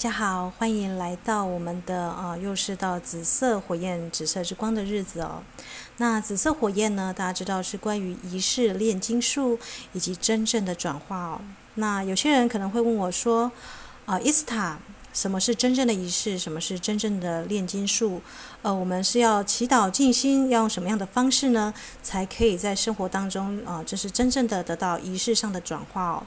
大家好，欢迎来到我们的啊，又是到紫色火焰、紫色之光的日子哦。那紫色火焰呢，大家知道是关于仪式炼金术以及真正的转化哦。那有些人可能会问我说，啊，伊斯塔，什么是真正的仪式？什么是真正的炼金术？呃，我们是要祈祷静心，要用什么样的方式呢，才可以在生活当中啊，这是真正的得到仪式上的转化哦。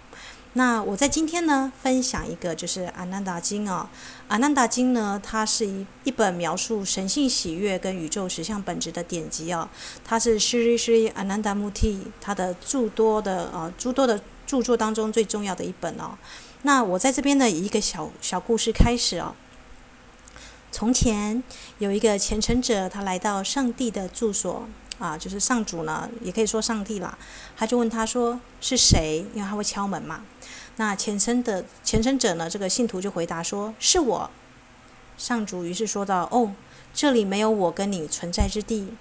那我在今天呢，分享一个就是《阿难达经》哦，《阿难达经》呢，它是一一本描述神性喜悦跟宇宙实相本质的典籍哦。它是 Shri Shri Ananda Muti 他的诸多的呃诸多的著作当中最重要的一本哦。那我在这边呢，以一个小小故事开始哦。从前有一个虔诚者，他来到上帝的住所。啊，就是上主呢，也可以说上帝啦。他就问他说：“是谁？”因为他会敲门嘛。那虔诚的虔诚者呢，这个信徒就回答说：“是我。”上主于是说道：“哦，这里没有我跟你存在之地。”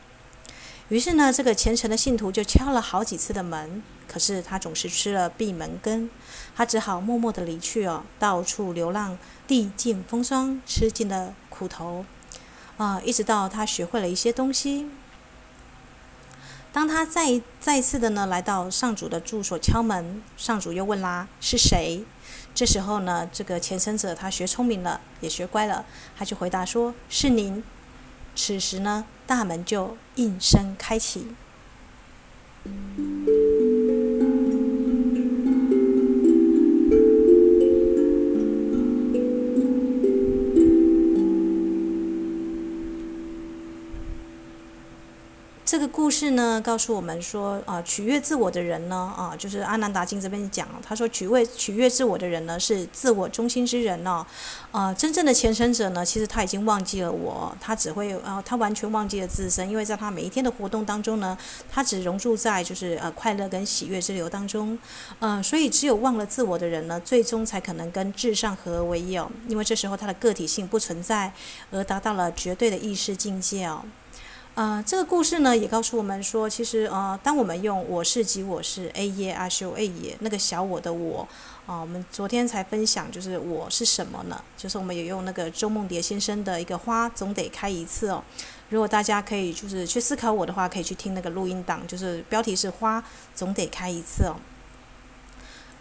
于是呢，这个虔诚的信徒就敲了好几次的门，可是他总是吃了闭门羹，他只好默默地离去哦，到处流浪，历尽风霜，吃尽了苦头，啊，一直到他学会了一些东西。当他再再次的呢来到上主的住所敲门，上主又问啦：“是谁？”这时候呢，这个前生者他学聪明了，也学乖了，他就回答说：“是您。”此时呢，大门就应声开启。这个故事呢，告诉我们说，啊，取悦自我的人呢，啊，就是阿难达经这边讲，他说取悦取悦自我的人呢，是自我中心之人呢，啊，真正的虔诚者呢，其实他已经忘记了我，他只会啊，他完全忘记了自身，因为在他每一天的活动当中呢，他只融入在就是呃快乐跟喜悦之流当中，嗯、所以只有忘了自我的人呢，最终才可能跟至上合为一哦，因为这时候他的个体性不存在，而达到了绝对的意识境界哦。呃，这个故事呢，也告诉我们说，其实呃，当我们用“我是即我是 ”，A 耶阿修 A 耶那个小我的我，啊、我们昨天才分享，就是我是什么呢？就是我们也用那个周梦蝶先生的一个花总得开一次哦。如果大家可以就是去思考我的话，可以去听那个录音档，就是标题是“花总得开一次”哦。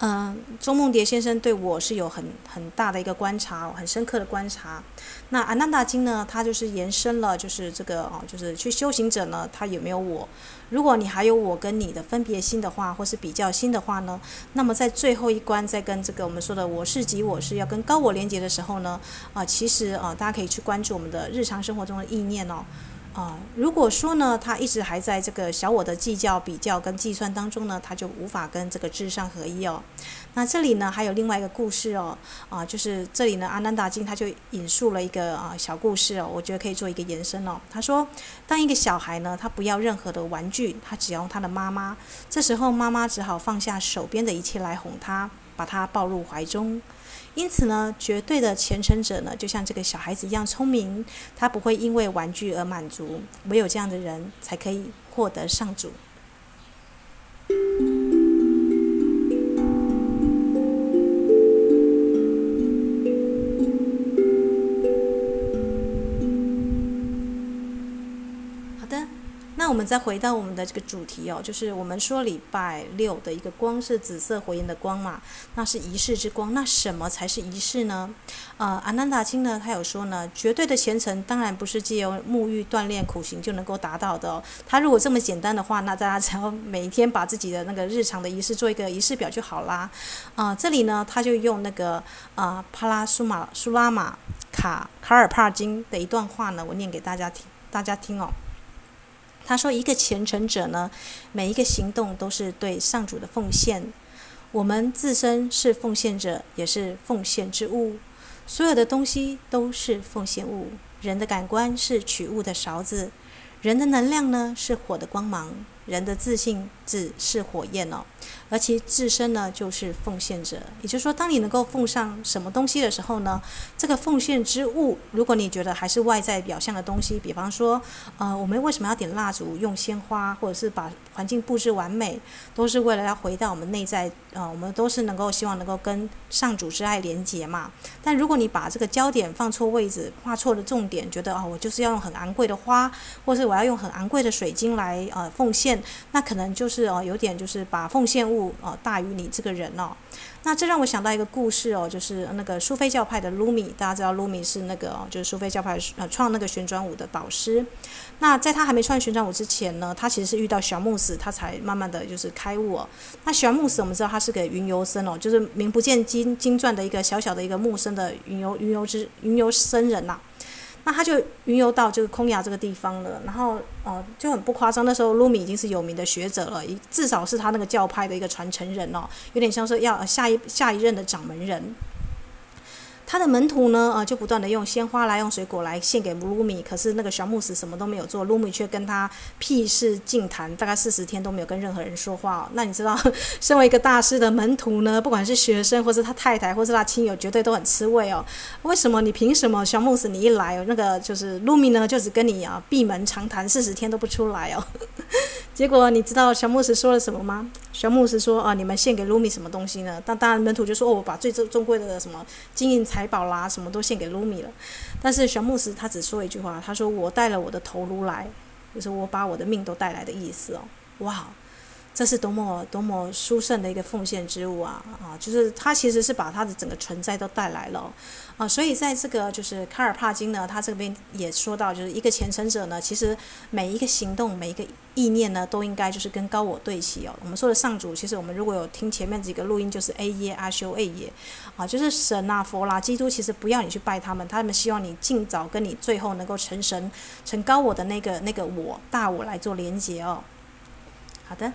嗯，周梦蝶先生对我是有很很大的一个观察，很深刻的观察。那《阿难达经》呢，它就是延伸了，就是这个哦，就是去修行者呢，他有没有我？如果你还有我跟你的分别心的话，或是比较心的话呢，那么在最后一关，在跟这个我们说的“我是即我是”要跟高我连接的时候呢，啊，其实啊，大家可以去关注我们的日常生活中的意念哦。啊，如果说呢，他一直还在这个小我的计较、比较跟计算当中呢，他就无法跟这个至上合一哦。那这里呢，还有另外一个故事哦，啊，就是这里呢，《阿难达金》他就引述了一个啊小故事哦，我觉得可以做一个延伸哦。他说，当一个小孩呢，他不要任何的玩具，他只要他的妈妈，这时候妈妈只好放下手边的一切来哄他，把他抱入怀中。因此呢，绝对的虔诚者呢，就像这个小孩子一样聪明，他不会因为玩具而满足。唯有这样的人，才可以获得上主。再回到我们的这个主题哦，就是我们说礼拜六的一个光是紫色火焰的光嘛，那是仪式之光。那什么才是仪式呢？呃，阿难达金呢，他有说呢，绝对的虔诚当然不是借由沐浴、锻炼、苦行就能够达到的哦。他如果这么简单的话，那大家只要每天把自己的那个日常的仪式做一个仪式表就好啦。啊、呃，这里呢，他就用那个啊帕拉苏玛苏拉玛卡卡尔帕金的一段话呢，我念给大家听，大家听哦。他说，一个虔诚者呢，每一个行动都是对上主的奉献。我们自身是奉献者，也是奉献之物。所有的东西都是奉献物。人的感官是取物的勺子，人的能量呢，是火的光芒。人的自信是是火焰哦，而其自身呢，就是奉献者。也就是说，当你能够奉上什么东西的时候呢，这个奉献之物，如果你觉得还是外在表象的东西，比方说，呃，我们为什么要点蜡烛、用鲜花，或者是把环境布置完美，都是为了要回到我们内在。呃，我们都是能够希望能够跟上主之爱连结嘛。但如果你把这个焦点放错位置，画错了重点，觉得哦，我就是要用很昂贵的花，或是我要用很昂贵的水晶来呃奉献。那可能就是是哦，有点就是把奉献物哦大于你这个人哦。那这让我想到一个故事哦，就是那个苏菲教派的卢米，大家知道卢米是那个哦，就是苏菲教派呃创那个旋转舞的导师。那在他还没创旋转舞之前呢，他其实是遇到小慕斯，他才慢慢的就是开悟哦。那小慕斯我们知道他是个云游僧哦，就是名不见经经传的一个小小的一个木僧的云游云游之云游僧人呐。那他就云游到这个空崖这个地方了，然后哦就很不夸张，那时候露米已经是有名的学者了，至少是他那个教派的一个传承人哦，有点像是要下一下一任的掌门人。他的门徒呢，呃，就不断的用鲜花来，用水果来献给鲁米。可是那个小慕斯什么都没有做，鲁米却跟他屁事净谈，大概四十天都没有跟任何人说话哦。那你知道，身为一个大师的门徒呢，不管是学生，或是他太太，或是他亲友，绝对都很吃味哦。为什么？你凭什么？小慕斯你一来，那个就是鲁米呢，就只跟你啊闭门长谈四十天都不出来哦。结果你知道小慕斯说了什么吗？小牧师说：“啊，你们献给鲁米什么东西呢？当当然门徒就说：哦，我把最珍贵的什么金银财宝啦，什么都献给鲁米了。但是小牧师他只说一句话，他说：我带了我的头颅来，就是我把我的命都带来的意思哦。哇，这是多么多么殊胜的一个奉献之物啊！啊，就是他其实是把他的整个存在都带来了。”啊，所以在这个就是卡尔帕金呢，他这边也说到，就是一个虔诚者呢，其实每一个行动、每一个意念呢，都应该就是跟高我对齐哦。我们说的上主，其实我们如果有听前面几个录音，就是 A 耶阿修 A 耶，啊，就是神啊、佛啦、基督，其实不要你去拜他们，他们希望你尽早跟你最后能够成神、成高我的那个那个我大我来做连接哦。好的。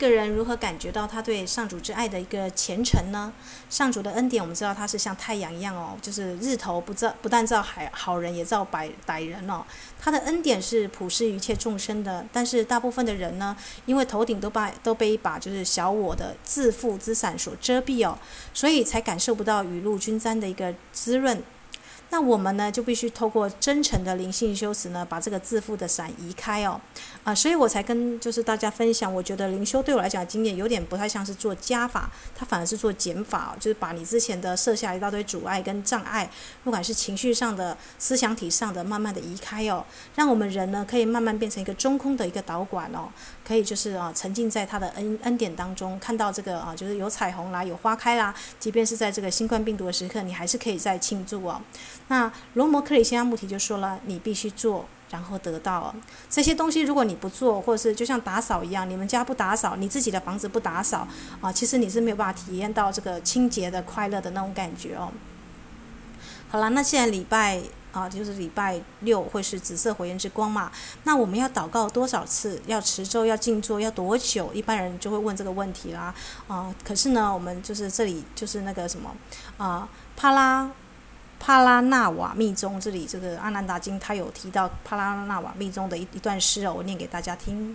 个人如何感觉到他对上主之爱的一个虔诚呢？上主的恩典，我们知道他是像太阳一样哦，就是日头不照，不但照好好人，也照百歹人哦。他的恩典是普施一切众生的，但是大部分的人呢，因为头顶都把都被一把就是小我的自负之伞所遮蔽哦，所以才感受不到雨露均沾的一个滋润。那我们呢，就必须透过真诚的灵性修持呢，把这个自负的伞移开哦，啊、所以我才跟就是大家分享，我觉得灵修对我来讲经验有点不太像是做加法，它反而是做减法哦，就是把你之前的设下一大堆阻碍跟障碍，不管是情绪上的、思想体上的，慢慢的移开哦，让我们人呢可以慢慢变成一个中空的一个导管哦，可以就是啊沉浸在他的恩恩典当中，看到这个啊就是有彩虹啦，有花开啦，即便是在这个新冠病毒的时刻，你还是可以再庆祝哦。那罗摩克里希那穆提就说了，你必须做，然后得到这些东西。如果你不做，或者是就像打扫一样，你们家不打扫，你自己的房子不打扫啊，其实你是没有办法体验到这个清洁的快乐的那种感觉哦。好了，那现在礼拜啊，就是礼拜六会是紫色火焰之光嘛？那我们要祷告多少次？要持咒？要静坐？要多久？一般人就会问这个问题啦。啊，可是呢，我们就是这里就是那个什么啊，帕拉。帕拉纳瓦密宗这里，这个阿难达经，他有提到帕拉纳瓦密宗的一一段诗哦，我念给大家听。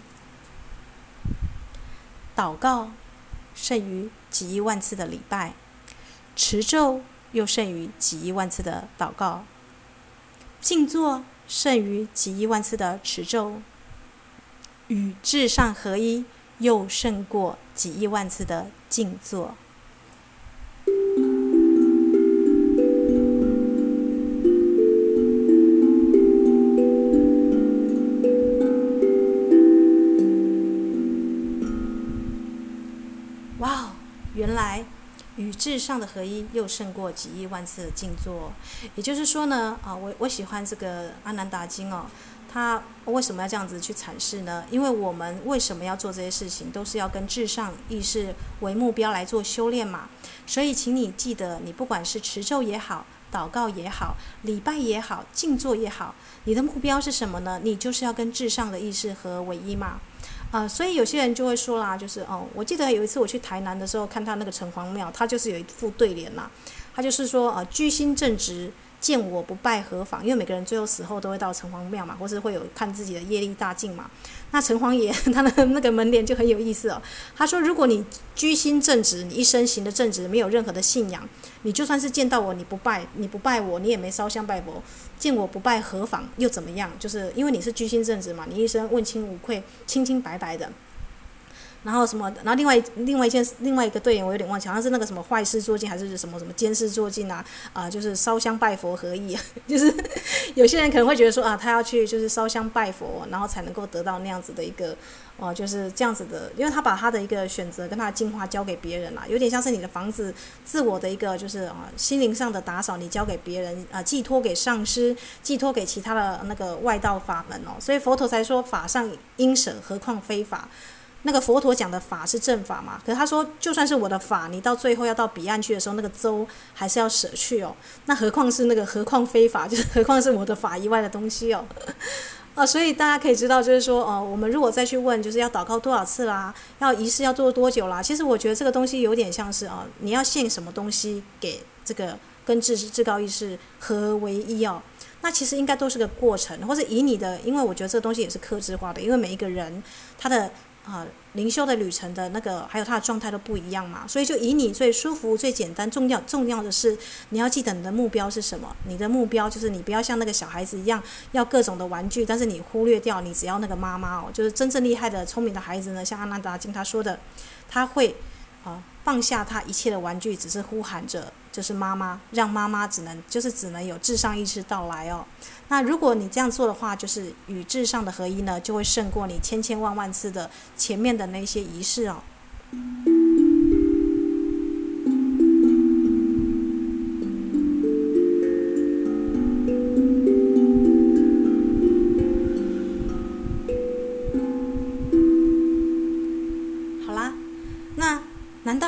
祷告胜于几亿万次的礼拜，持咒又胜于几亿万次的祷告，静坐胜于几亿万次的持咒，与至上合一又胜过几亿万次的静坐。上的合一，又胜过几亿万次的静坐。也就是说呢，啊，我我喜欢这个阿南达经哦，他为什么要这样子去阐释呢？因为我们为什么要做这些事情，都是要跟至上意识为目标来做修炼嘛。所以，请你记得，你不管是持咒也好，祷告也好，礼拜也好，静坐也好，你的目标是什么呢？你就是要跟至上的意识合为一嘛。呃，所以有些人就会说啦，就是哦，我记得有一次我去台南的时候，看他那个城隍庙，他就是有一副对联啦，他就是说呃，居心正直。见我不拜何妨？因为每个人最后死后都会到城隍庙嘛，或是会有看自己的业力大进嘛。那城隍爷 他的那个门脸就很有意思哦，他说：「如果你居心正直，你一生行的正直，没有任何的信仰，你就算是见到我，你不拜，你不拜我，你也没烧香拜佛。」见我不拜何妨？又怎么样？就是因为你是居心正直嘛，你一生问心无愧，清清白白的。然后什么？然后另外另外一件另外一个队员，我有点忘记，好像是那个什么坏事做尽，还是什么什么奸事做尽啊？啊，就是烧香拜佛合意？就是有些人可能会觉得说啊，他要去就是烧香拜佛，然后才能够得到那样子的一个哦，就是这样子的，因为他把他的一个选择跟他的进化交给别人了，有点像是你的房子自我的一个就是啊心灵上的打扫，你交给别人啊，寄托给上师，寄托给其他的那个外道法门哦，所以佛陀才说法上应舍，何况非法。那个佛陀讲的法是正法嘛，可是他说就算是我的法，你到最后要到彼岸去的时候，那个舟还是要舍去哦，那何况是那个何况非法，就是何况是我的法以外的东西哦。啊，所以大家可以知道，就是说，哦、我们如果再去问，就是要祷告多少次啦，要仪式要做多久啦？其实我觉得这个东西有点像是啊，你要献什么东西给这个跟至至高意识合为一哦。那其实应该都是个过程，或者以你的，因为我觉得这个东西也是克制化的，因为每一个人他的啊，灵修的旅程的那个，还有他的状态都不一样嘛，所以就以你最舒服、最简单、重要、重要的是，你要记得你的目标是什么。你的目标就是你不要像那个小孩子一样要各种的玩具，但是你忽略掉，你只要那个妈妈哦，就是真正厉害的、聪明的孩子呢，像阿纳达金他说的，他会。啊，放下他一切的玩具，只是呼喊着就是妈妈，让妈妈只能就是只能有至上意识到来哦。那如果你这样做的话，就是与至上的合一呢，就会胜过你千千万万次的前面的那些仪式哦。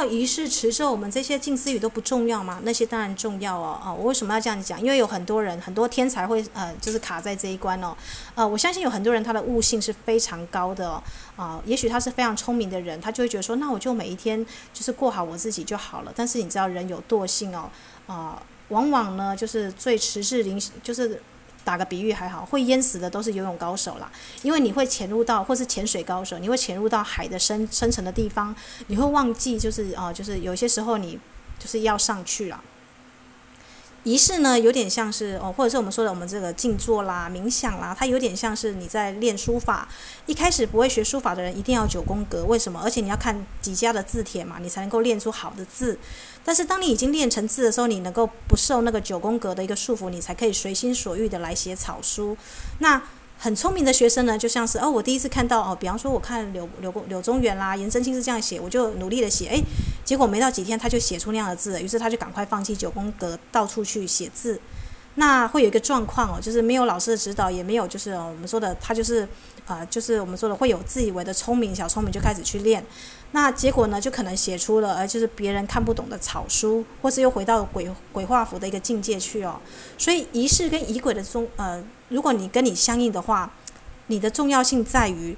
于是，持咒我们这些近思语都不重要吗？那些当然重要哦。啊，我为什么要这样讲？因为有很多人，很多天才会呃，就是卡在这一关哦。呃，我相信有很多人他的悟性是非常高的哦。啊，也许他是非常聪明的人，他就会觉得说，那我就每一天就是过好我自己就好了。但是你知道，人有惰性哦。啊，往往呢，就是最迟滞灵就是。打个比喻还好，会淹死的都是游泳高手啦，因为你会潜入到或是潜水高手，你会潜入到海的深深层的地方，你会忘记就是哦，就是有些时候你就是要上去了。仪式呢，有点像是哦，或者是我们说的我们这个静坐啦、冥想啦，它有点像是你在练书法，一开始不会学书法的人一定要九宫格，为什么？而且你要看几家的字帖嘛，你才能够练出好的字。但是当你已经练成字的时候，你能够不受那个九宫格的一个束缚，你才可以随心所欲的来写草书。那很聪明的学生呢，就像是哦，我第一次看到哦，比方说我看柳柳柳宗元啦、颜真卿是这样写，我就努力的写。诶，结果没到几天，他就写出那样的字。于是他就赶快放弃九宫格，到处去写字。那会有一个状况哦，就是没有老师的指导，也没有就是我们说的，他就是啊，就是我们说的会有自以为的聪明，小聪明就开始去练。那结果呢，就可能写出了呃，就是别人看不懂的草书，或是又回到鬼鬼画符的一个境界去哦。所以仪式跟仪轨的中，呃，如果你跟你相应的话，你的重要性在于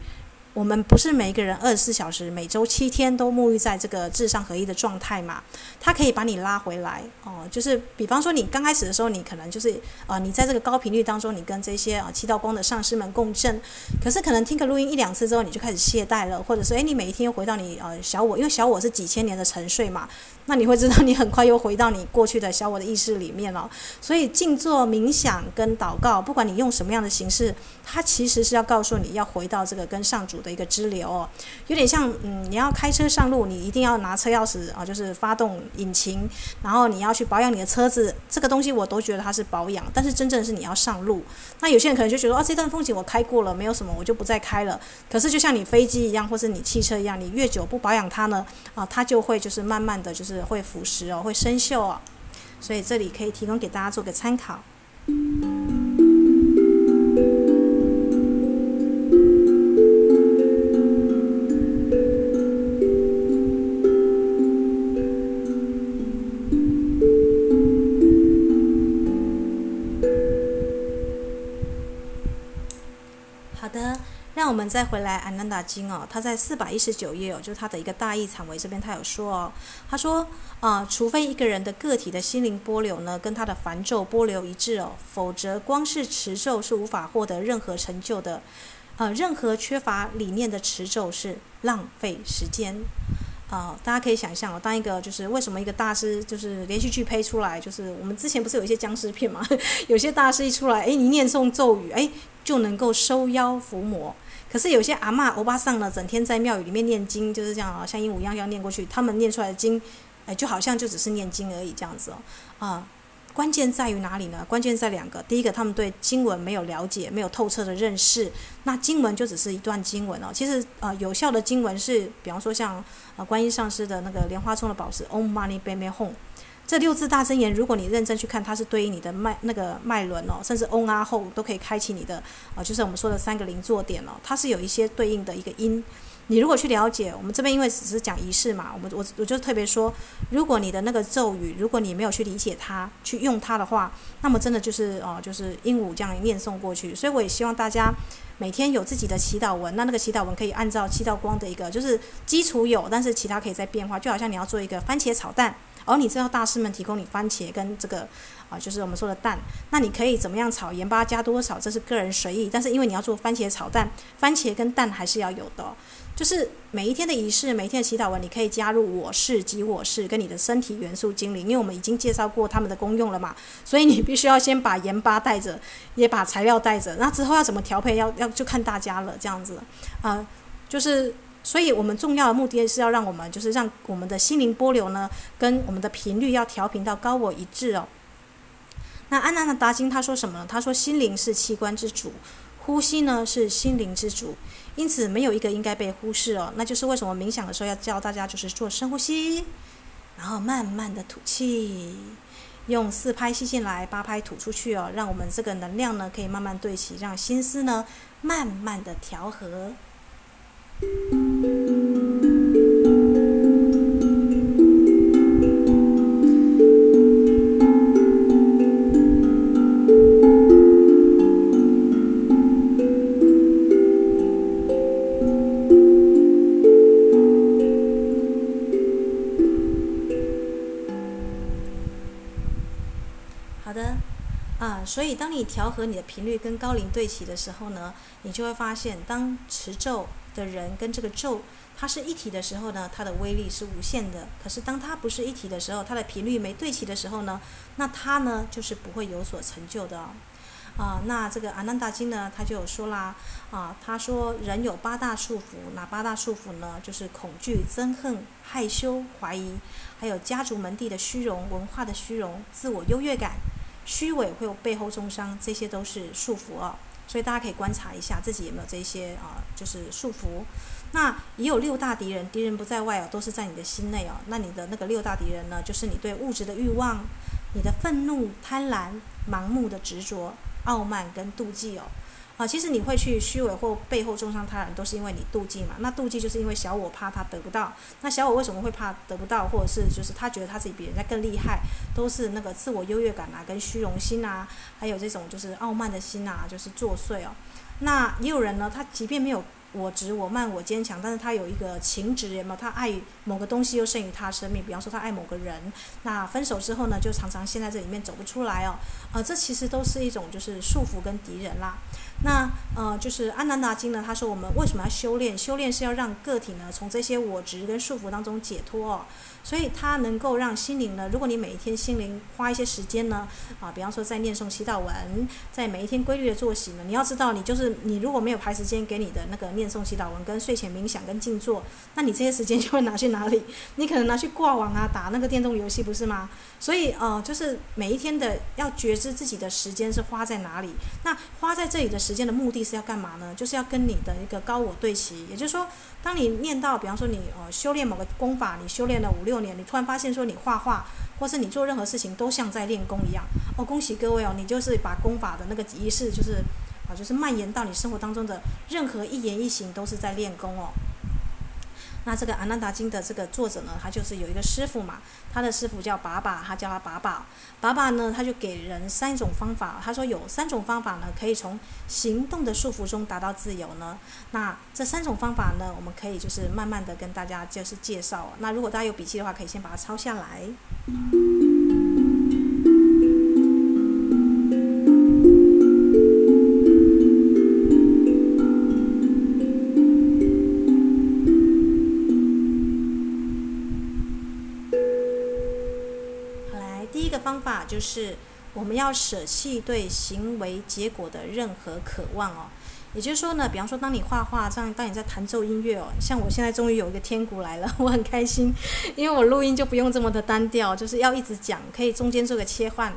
我们不是每一个人二十四小时、每周七天都沐浴在这个智商合一的状态嘛？它可以把你拉回来哦。就是比方说，你刚开始的时候，你可能就是啊，你在这个高频率当中，你跟这些啊七道光的上司们共振。可是可能听个录音一两次之后，你就开始懈怠了，或者说，诶，你每一天回到你呃小我，因为小我是几千年的沉睡嘛。那你会知道你很快又回到你过去的小我的意识里面了。所以静坐冥想跟祷告不管你用什么样的形式它其实是要告诉你要回到这个跟上主的一个支流哦。有点像嗯你要开车上路你一定要拿车钥匙啊就是发动引擎然后你要去保养你的车子这个东西我都觉得它是保养但是真正是你要上路。那有些人可能就觉得哦这段风景我开过了没有什么我就不再开了。可是就像你飞机一样或是你汽车一样你越久不保养它呢啊它就会就是慢慢的就是会腐蚀哦会生锈哦所以这里可以提供给大家做个参考。再回来《安南达经》哦，他在四百一十九页哦，就是他的一个大义阐为这边，他有说哦，他说啊、除非一个人的个体的心灵波流呢，跟他的梵咒波流一致哦，否则光是持咒是无法获得任何成就的，呃，任何缺乏理念的持咒是浪费时间。啊、大家可以想象哦，当一个就是为什么一个大师就是连续剧拍出来，就是我们之前不是有一些僵尸片嘛？有些大师一出来，哎，你念诵咒语，哎，就能够收妖伏魔。可是有些阿嬷欧巴桑呢，整天在庙宇里面念经，就是这样啊，像鹦鹉一样要念过去，他们念出来的经，哎，就好像就只是念经而已这样子哦，啊、关键在于哪里呢？关键在两个。第一个，他们对经文没有了解，没有透彻的认识。那经文就只是一段经文哦。其实，呃，有效的经文是，比方说像呃观音上师的那个莲花宗的宝石 Om Mani Padme Hum 这六字大真言，如果你认真去看，它是对应你的脉那个脉轮哦，甚至 Om 啊后都可以开启你的，呃，就是我们说的三个零座点哦，它是有一些对应的一个音。你如果去了解，我们这边因为只是讲仪式嘛，我们我我就特别说，如果你的那个咒语，如果你没有去理解它，去用它的话，那么真的就是哦，就是鹦鹉这样念诵过去。所以我也希望大家每天有自己的祈祷文，那那个祈祷文可以按照七道光的一个，就是基础有，但是其他可以再变化。就好像你要做一个番茄炒蛋，而你知道大师们提供你番茄跟这个啊，就是我们说的蛋，那你可以怎么样炒，盐巴加多少，这是个人随意。但是因为你要做番茄炒蛋，番茄跟蛋还是要有的。就是每一天的仪式，每一天的祈祷文，你可以加入我是及我是跟你的身体元素精灵，因为我们已经介绍过他们的功用了嘛，所以你必须要先把盐巴带着，也把材料带着，那之后要怎么调配，要要就看大家了，这样子，啊、就是，所以我们重要的目的是要让我们就是让我们的心灵波流呢，跟我们的频率要调频到高我一致哦。那安娜的达金他说什么呢？他说心灵是器官之主。呼吸呢是心灵之主，因此没有一个应该被忽视哦。那就是为什么冥想的时候要教大家就是做深呼吸，然后慢慢的吐气，用四拍吸进来，八拍吐出去哦，让我们这个能量呢可以慢慢对齐，让心思呢慢慢的调和。好的，啊所以，当你调和你的频率跟高龄对齐的时候呢，你就会发现，当持咒的人跟这个咒它是一体的时候呢，它的威力是无限的。可是，当它不是一体的时候，它的频率没对齐的时候呢，那它呢就是不会有所成就的哦。啊，那这个阿难达经呢，他就有说啦，啊，他说人有八大束缚，哪八大束缚呢？就是恐惧、憎恨、害羞、怀疑，还有家族门第的虚荣、文化的虚荣、自我优越感。虚伪会有背后中伤，这些都是束缚哦。所以大家可以观察一下自己有没有这些啊，就是束缚。那也有六大敌人，敌人不在外哦，都是在你的心内哦。那你的那个六大敌人呢，就是你对物质的欲望、你的愤怒、贪婪、盲目的执着、傲慢跟妒忌哦。啊，其实你会去虚伪或背后中伤他人，都是因为你妒忌嘛。那妒忌就是因为小我怕他得不到。那小我为什么会怕得不到，或者是就是他觉得他自己比人家更厉害，都是那个自我优越感啊，跟虚荣心啊，还有这种就是傲慢的心啊，就是作祟哦。那也有人呢，他即便没有。我执我慢我坚强，但是他有一个情执，有没有？他爱某个东西又胜于他生命，比方说他爱某个人，那分手之后呢，就常常陷在这里面走不出来哦。呃，这其实都是一种就是束缚跟敌人啦。那呃，就是阿难达经呢，他说我们为什么要修炼？修炼是要让个体呢从这些我执跟束缚当中解脱哦。所以它能够让心灵呢，如果你每一天心灵花一些时间呢，啊，比方说在念诵祈祷文，在每一天规律的作息呢，你要知道，你就是你如果没有排时间给你的那个念诵祈祷文跟睡前冥想跟静坐，那你这些时间就会拿去哪里？你可能拿去挂网啊，打那个电动游戏，不是吗？所以呃，就是每一天的要觉知自己的时间是花在哪里。那花在这里的时间的目的是要干嘛呢？就是要跟你的一个高我对齐，也就是说，当你念到，比方说你呃修炼某个功法，你修炼了五六年。你突然发现说你画画，或是你做任何事情都像在练功一样哦，恭喜各位哦，你就是把功法的那个仪式，就是啊，就是蔓延到你生活当中的任何一言一行都是在练功哦。那这个《阿难达经》的这个作者呢，他就是有一个师傅嘛，他的师傅叫把把，他叫他把把。把把呢，他就给人三种方法，他说有三种方法呢，可以从行动的束缚中达到自由呢。那这三种方法呢，我们可以就是慢慢的跟大家就是介绍。那如果大家有笔记的话，可以先把它抄下来。就是我们要舍弃对行为结果的任何渴望哦，也就是说呢，比方说当你画画，这样当你在弹奏音乐哦，像我现在终于有一个天鼓来了，我很开心，因为我录音就不用这么的单调，就是要一直讲，可以中间做个切换，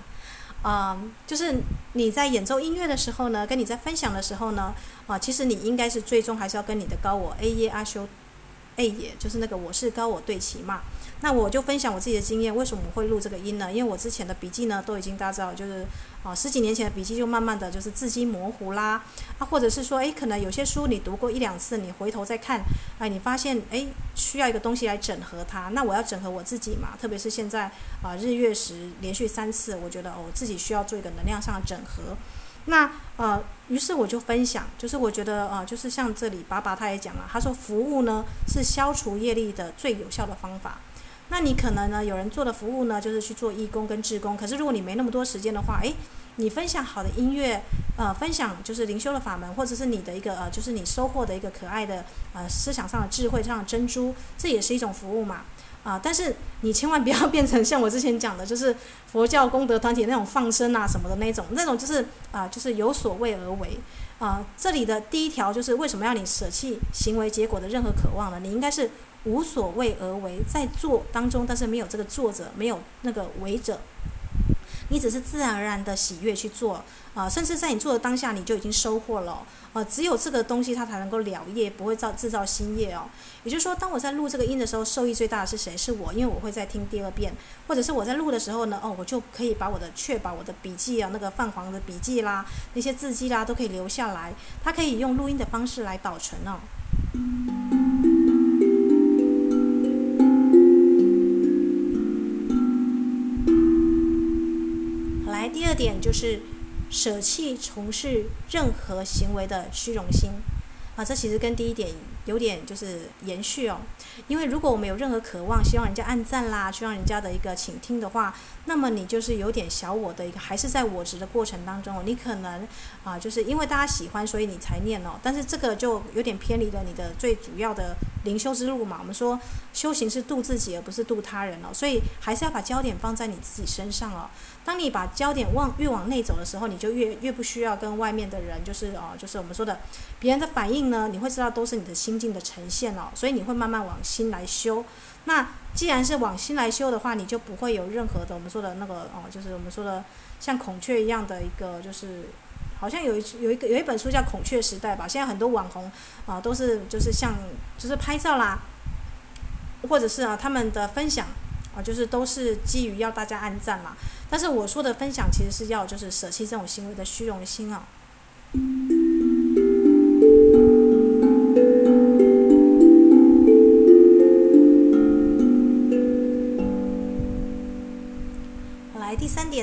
啊、嗯，就是你在演奏音乐的时候呢，跟你在分享的时候呢，啊，其实你应该是最终还是要跟你的高我 A 耶阿修哎，也，就是那个我是高我对齐嘛。那我就分享我自己的经验，为什么会录这个音呢？因为我之前的笔记呢，都已经大家知道，就是啊十几年前的笔记就慢慢的就是字迹模糊啦，啊或者是说，诶，可能有些书你读过一两次，你回头再看，哎，你发现诶需要一个东西来整合它。那我要整合我自己嘛，特别是现在啊日月食连续三次，我觉得我自己需要做一个能量上的整合。那呃，于是我就分享，就是我觉得啊，就是像这里爸爸他也讲了，他说服务呢是消除业力的最有效的方法。那你可能呢，有人做的服务呢，就是去做义工跟志工。可是如果你没那么多时间的话，诶，你分享好的音乐，呃，分享就是灵修的法门，或者是你的一个呃，就是你收获的一个可爱的呃思想上的智慧上的珍珠，这也是一种服务嘛，啊、但是你千万不要变成像我之前讲的，就是佛教功德团体那种放生啊什么的那种，那种就是啊、就是有所为而为啊、这里的第一条就是为什么要你舍弃行为结果的任何渴望呢？你应该是。无所谓而为，在做当中，但是没有这个作者，没有那个为者，你只是自然而然的喜悦去做啊、甚至在你做的当下，你就已经收获了啊、只有这个东西，它才能够了业，不会造制造新业哦。也就是说，当我在录这个音的时候，受益最大的是谁？是我，因为我会再听第二遍，或者是我在录的时候呢，哦，我就可以把我的确保我的笔记啊，那个泛黄的笔记啦，那些字迹啦，都可以留下来，它可以用录音的方式来保存哦。就是舍弃从事任何行为的虚荣心啊，这其实跟第一点有点就是延续哦。因为如果我们有任何渴望，希望人家按赞啦，希望人家的一个倾听的话，那么你就是有点小我的一个，还是在我执的过程当中，你可能啊，就是因为大家喜欢，所以你才念哦。但是这个就有点偏离了你的最主要的灵修之路嘛。我们说修行是度自己，而不是度他人哦，所以还是要把焦点放在你自己身上哦。当你把焦点往越往内走的时候，你就越越不需要跟外面的人，就是哦，就是我们说的别人的反应呢，你会知道都是你的心境的呈现哦，所以你会慢慢往心来修。那既然是往心来修的话，你就不会有任何的我们说的那个哦，就是我们说的像孔雀一样的一个，就是好像有一有一个有一本书叫《孔雀时代》吧。现在很多网红啊，都是就是像就是拍照啦，或者是啊他们的分享啊，就是都是基于要大家按赞嘛。但是我说的分享，其实是要就是舍弃这种行为的虚荣心啊。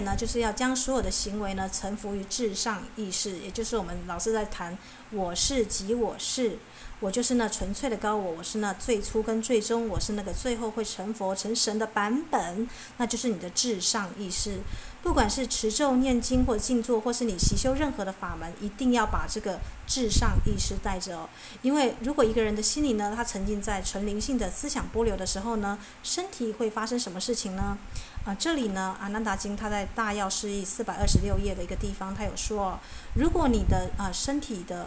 呢，就是要将所有的行为呢臣服于至上意识，也就是我们老师在谈我是即我是。我就是那纯粹的高我，我是那最初跟最终，我是那个最后会成佛成神的版本，那就是你的至上意识。不管是持咒念经或静坐，或是你习修任何的法门，一定要把这个至上意识带着哦。因为如果一个人的心里呢，他沉浸在纯灵性的思想波流的时候呢，身体会发生什么事情呢？啊，这里呢，《阿难达经》它在大要释义四百二十六页的一个地方，它有说，如果你的啊身体的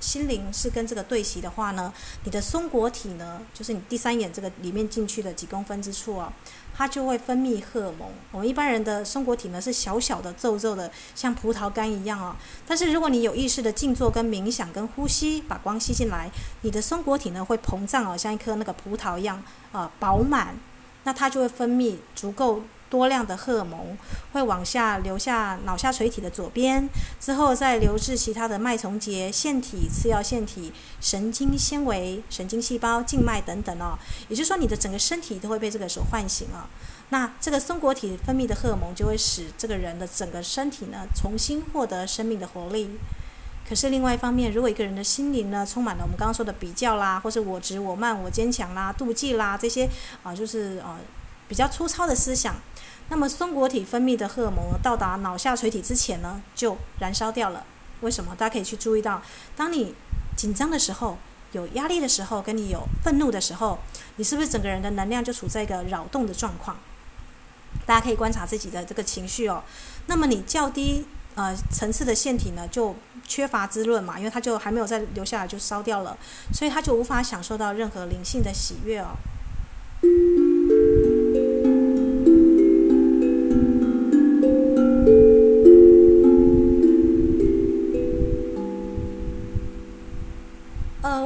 心灵是跟这个对齐的话呢，你的松果体呢，就是你第三眼这个里面进去的几公分之处啊，它就会分泌荷尔蒙。我们一般人的松果体呢是小小的、皱皱的，像葡萄干一样啊。但是如果你有意识的静坐、跟冥想、跟呼吸，把光吸进来，你的松果体呢会膨胀哦，像一颗那个葡萄一样啊饱满。那它就会分泌足够多量的荷尔蒙会往下流下脑下垂体的左边，之后再流至其他的脉丛结、腺体、次要腺体、神经纤维、神经细胞、静脉等等哦。也就是说，你的整个身体都会被这个所唤醒哦。那这个松果体分泌的荷尔蒙就会使这个人的整个身体呢重新获得生命的活力。可是另外一方面，如果一个人的心灵呢充满了我们刚刚说的比较啦，或是我执、我慢、我坚强啦、妒忌啦这些啊，就是啊比较粗糙的思想，那么松果体分泌的荷尔蒙到达脑下垂体之前呢，就燃烧掉了。为什么？大家可以去注意到，当你紧张的时候、有压力的时候、跟你有愤怒的时候，你是不是整个人的能量就处在一个扰动的状况？大家可以观察自己的这个情绪哦。那么你较低。呃，层次的腺体呢，就缺乏滋润嘛，因为它就还没有再留下来就烧掉了，所以它就无法享受到任何灵性的喜悦哦。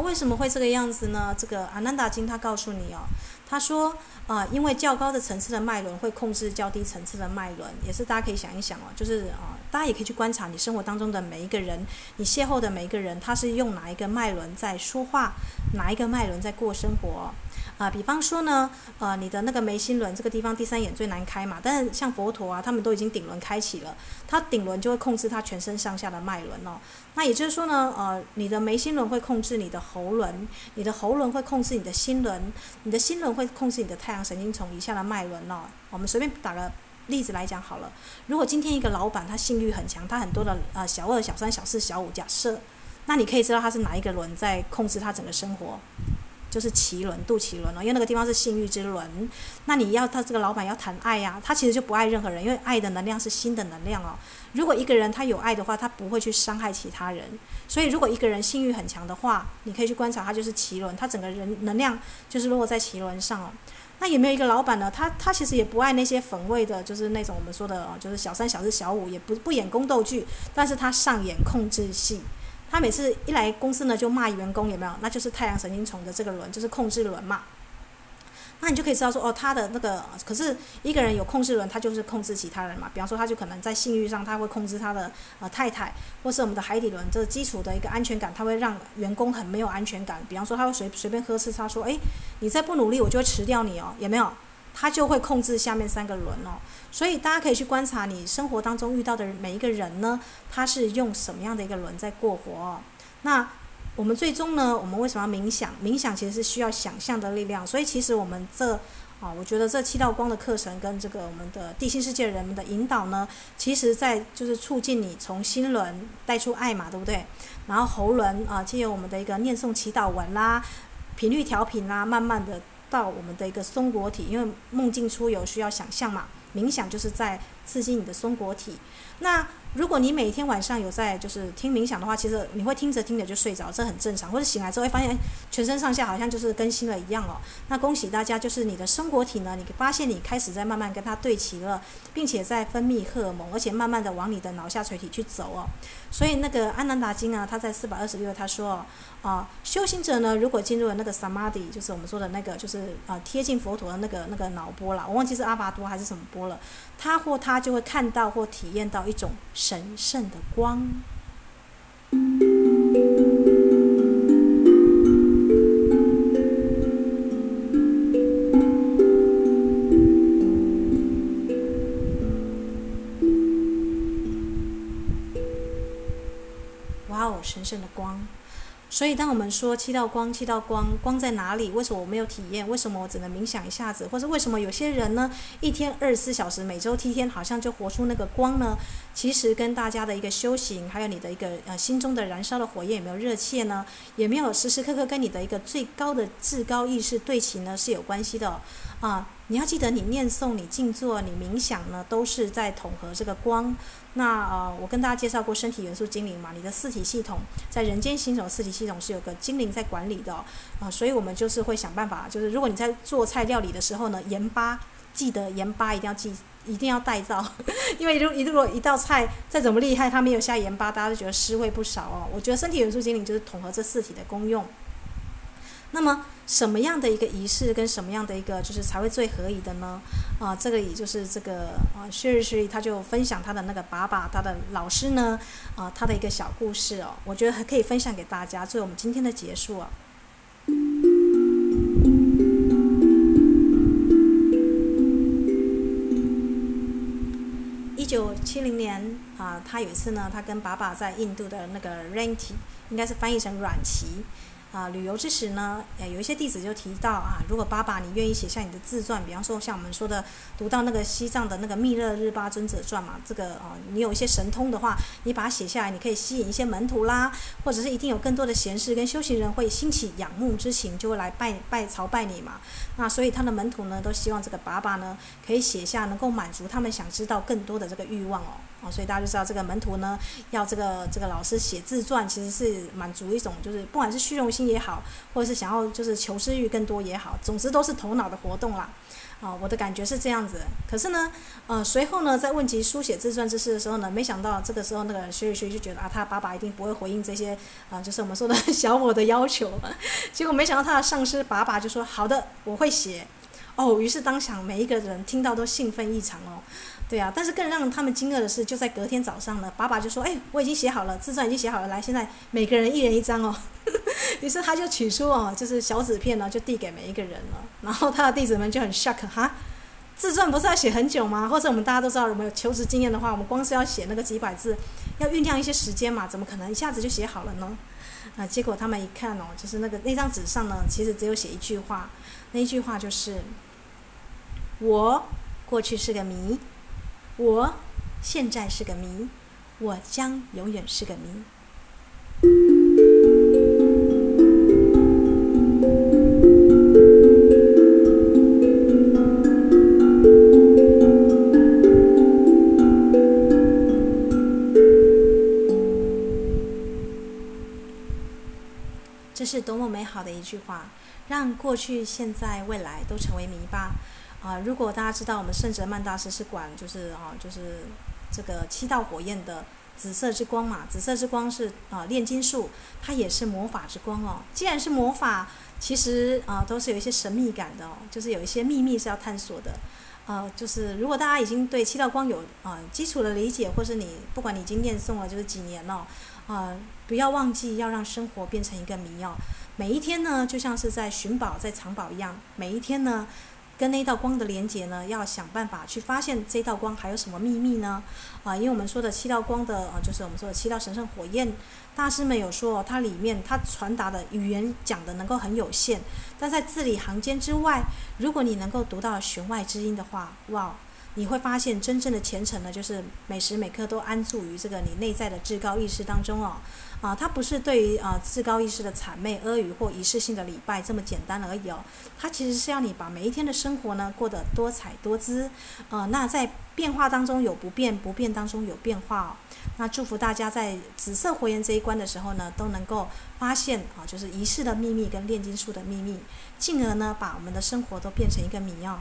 为什么会这个样子呢？这个阿南达经他告诉你哦，他说。啊、因为较高的层次的脉轮会控制较低层次的脉轮，也是大家可以想一想哦，就是啊、大家也可以去观察你生活当中的每一个人，你邂逅的每一个人，他是用哪一个脉轮在说话，哪一个脉轮在过生活。啊，比方说呢，呃，你的那个眉心轮这个地方第三眼最难开嘛，但是像佛陀啊，他们都已经顶轮开启了，他顶轮就会控制他全身上下的脉轮哦。那也就是说呢，呃，你的眉心轮会控制你的喉轮，你的喉轮会控制你的心轮，你的心轮会控制你的太阳神经丛以下的脉轮哦。我们随便打个例子来讲好了，如果今天一个老板他性欲很强，他很多的呃小二、小三、小四、小五，假设，那你可以知道他是哪一个轮在控制他整个生活。就是脐轮、肚脐轮哦，因为那个地方是性欲之轮。那你要他这个老板要谈爱呀、他其实就不爱任何人，因为爱的能量是心的能量哦。如果一个人他有爱的话，他不会去伤害其他人。所以如果一个人性欲很强的话，你可以去观察他就是脐轮，他整个人能量就是落在脐轮上哦。那有没有一个老板呢？他他其实也不爱那些粉味的，就是那种我们说的，就是小三、小四、小五，也不不演宫斗剧，但是他上演控制戏。他每次一来公司呢，就骂员工，有没有？那就是太阳神经丛的这个轮，就是控制轮嘛。那你就可以知道说，哦，他的那个，可是一个人有控制轮，他就是控制其他人嘛。比方说，他就可能在性欲上，他会控制他的呃太太，或是我们的海底轮，这个基础的一个安全感，他会让员工很没有安全感。比方说，他会随随便呵斥他说，诶，你再不努力，我就会辞掉你哦，有没有？他就会控制下面三个轮哦，所以大家可以去观察你生活当中遇到的每一个人呢，他是用什么样的一个轮在过活哦。那我们最终呢，我们为什么要冥想？冥想其实是需要想象的力量，所以其实我们这啊，我觉得这七道光的课程跟这个我们的地心世界人们的引导呢，其实在就是促进你从心轮带出爱嘛，对不对？然后喉轮啊，借由我们的一个念诵祈祷文啦，频率调频啦，慢慢的。到我们的一个松果体，因为梦境出游需要想象嘛，冥想就是在刺激你的松果体。那如果你每天晚上有在就是听冥想的话，其实你会听着听着就睡着，这很正常。或者醒来之后会发现全身上下好像就是更新了一样哦。那恭喜大家，就是你的生活体呢，你发现你开始在慢慢跟它对齐了，并且在分泌荷尔蒙，而且慢慢的往你的脑下垂体去走哦。所以那个安南达经啊，他在四百二十六他说哦啊、修行者呢，如果进入了那个 samadhi，就是我们说的那个，就是啊、贴近佛陀的那个那个脑波了，我忘记是阿巴多还是什么波了，他或他就会看到或体验到一种。神圣的光，哇哦，神圣的光。所以，当我们说七道光，七道光，光在哪里？为什么我没有体验？为什么我只能冥想一下子？或者为什么有些人呢，一天二十四小时，每周七天，好像就活出那个光呢？其实跟大家的一个修行，还有你的一个呃心中的燃烧的火焰有没有热切呢？也没有时时刻刻跟你的一个最高的至高意识对齐呢？是有关系的。啊，你要记得，你念诵、你静坐、你冥想呢，都是在统合这个光。那呃，我跟大家介绍过身体元素精灵嘛，你的四体系统在人间行走，四体系统是有个精灵在管理的。啊，所以我们就是会想办法，就是如果你在做菜料理的时候呢，盐巴记得盐巴一定要记，一定要带到，因为如如果一道菜再怎么厉害，它没有下盐巴，大家都觉得失味不少哦。我觉得身体元素精灵就是统合这四体的功用。那么什么样的一个仪式跟什么样的一个就是才会最合宜的呢？啊，这个也就是这个啊，Shirshy 他就分享他的那个爸爸，他的老师呢，啊，他的一个小故事哦，我觉得还可以分享给大家，作为我们今天的结束哦。一九七零年啊，他有一次呢，他跟爸爸在印度的那个 Ranchi，应该是翻译成软旗。啊，旅游之时呢，呃，有一些弟子就提到啊，如果爸爸你愿意写下你的自传，比方说像我们说的读到那个西藏的那个密勒日巴尊者传嘛，这个啊，你有一些神通的话，你把它写下来，你可以吸引一些门徒啦，或者是一定有更多的贤士跟修行人会兴起仰慕之情，就会来拜拜朝拜你嘛。那所以他的门徒呢，都希望这个爸爸呢，可以写下能够满足他们想知道更多的这个欲望哦。所以大家就知道这个门徒呢，要这个这个老师写自传，其实是满足一种就是不管是虚荣心也好，或者是想要就是求知欲更多也好，总之都是头脑的活动啦。啊，我的感觉是这样子。可是呢，呃，随后呢，在问及书写自传之事的时候呢，没想到这个时候那个学学就觉得啊，他爸爸一定不会回应这些啊，就是我们说的 小我的要求。结果没想到他的上司爸爸就说：“好的，我会写。”哦，于是当场每一个人听到都兴奋异常哦。对啊，但是更让他们惊愕的是，就在隔天早上呢，爸爸就说：“哎，我已经写好了，自传已经写好了，来，现在每个人一人一张哦。”于是他就取出哦，就是小纸片呢，就递给每一个人了。然后他的弟子们就很 shock 哈，自传不是要写很久吗？或者我们大家都知道，我们有求职经验的话，我们光是要写那个几百字，要酝酿一些时间嘛，怎么可能一下子就写好了呢？啊，结果他们一看哦，就是那个那张纸上呢，其实只有写一句话，那一句话就是：“我过去是个谜。”我现在是个谜，我将永远是个谜。这是多么美好的一句话！让过去、现在、未来都成为谜吧。啊，如果大家知道我们圣哲曼大师是管，就是啊，就是这个七道火焰的紫色之光嘛。紫色之光是啊炼金术，它也是魔法之光哦。既然是魔法，其实啊都是有一些神秘感的哦，就是有一些秘密是要探索的。啊，就是如果大家已经对七道光有啊基础的理解，或是你不管你已经念诵了就是几年了，啊，不要忘记要让生活变成一个谜哦。每一天呢，就像是在寻宝在藏宝一样，每一天呢。跟那道光的连接呢，要想办法去发现这道光还有什么秘密呢？啊，因为我们说的七道光的啊，就是我们说的七道神圣火焰，大师们有说，它里面它传达的语言讲的能够很有限，但在字里行间之外，如果你能够读到弦外之音的话，哇！你会发现，真正的虔诚呢，就是每时每刻都安住于这个你内在的至高意识当中哦。啊，它不是对于啊至高意识的谄媚、阿谀或仪式性的礼拜这么简单而已哦。它其实是要你把每一天的生活呢过得多彩多姿。呃，那在变化当中有不变，不变当中有变化哦。那祝福大家在紫色火焰这一关的时候呢，都能够发现啊，就是仪式的秘密跟炼金术的秘密，进而呢把我们的生活都变成一个谜哦。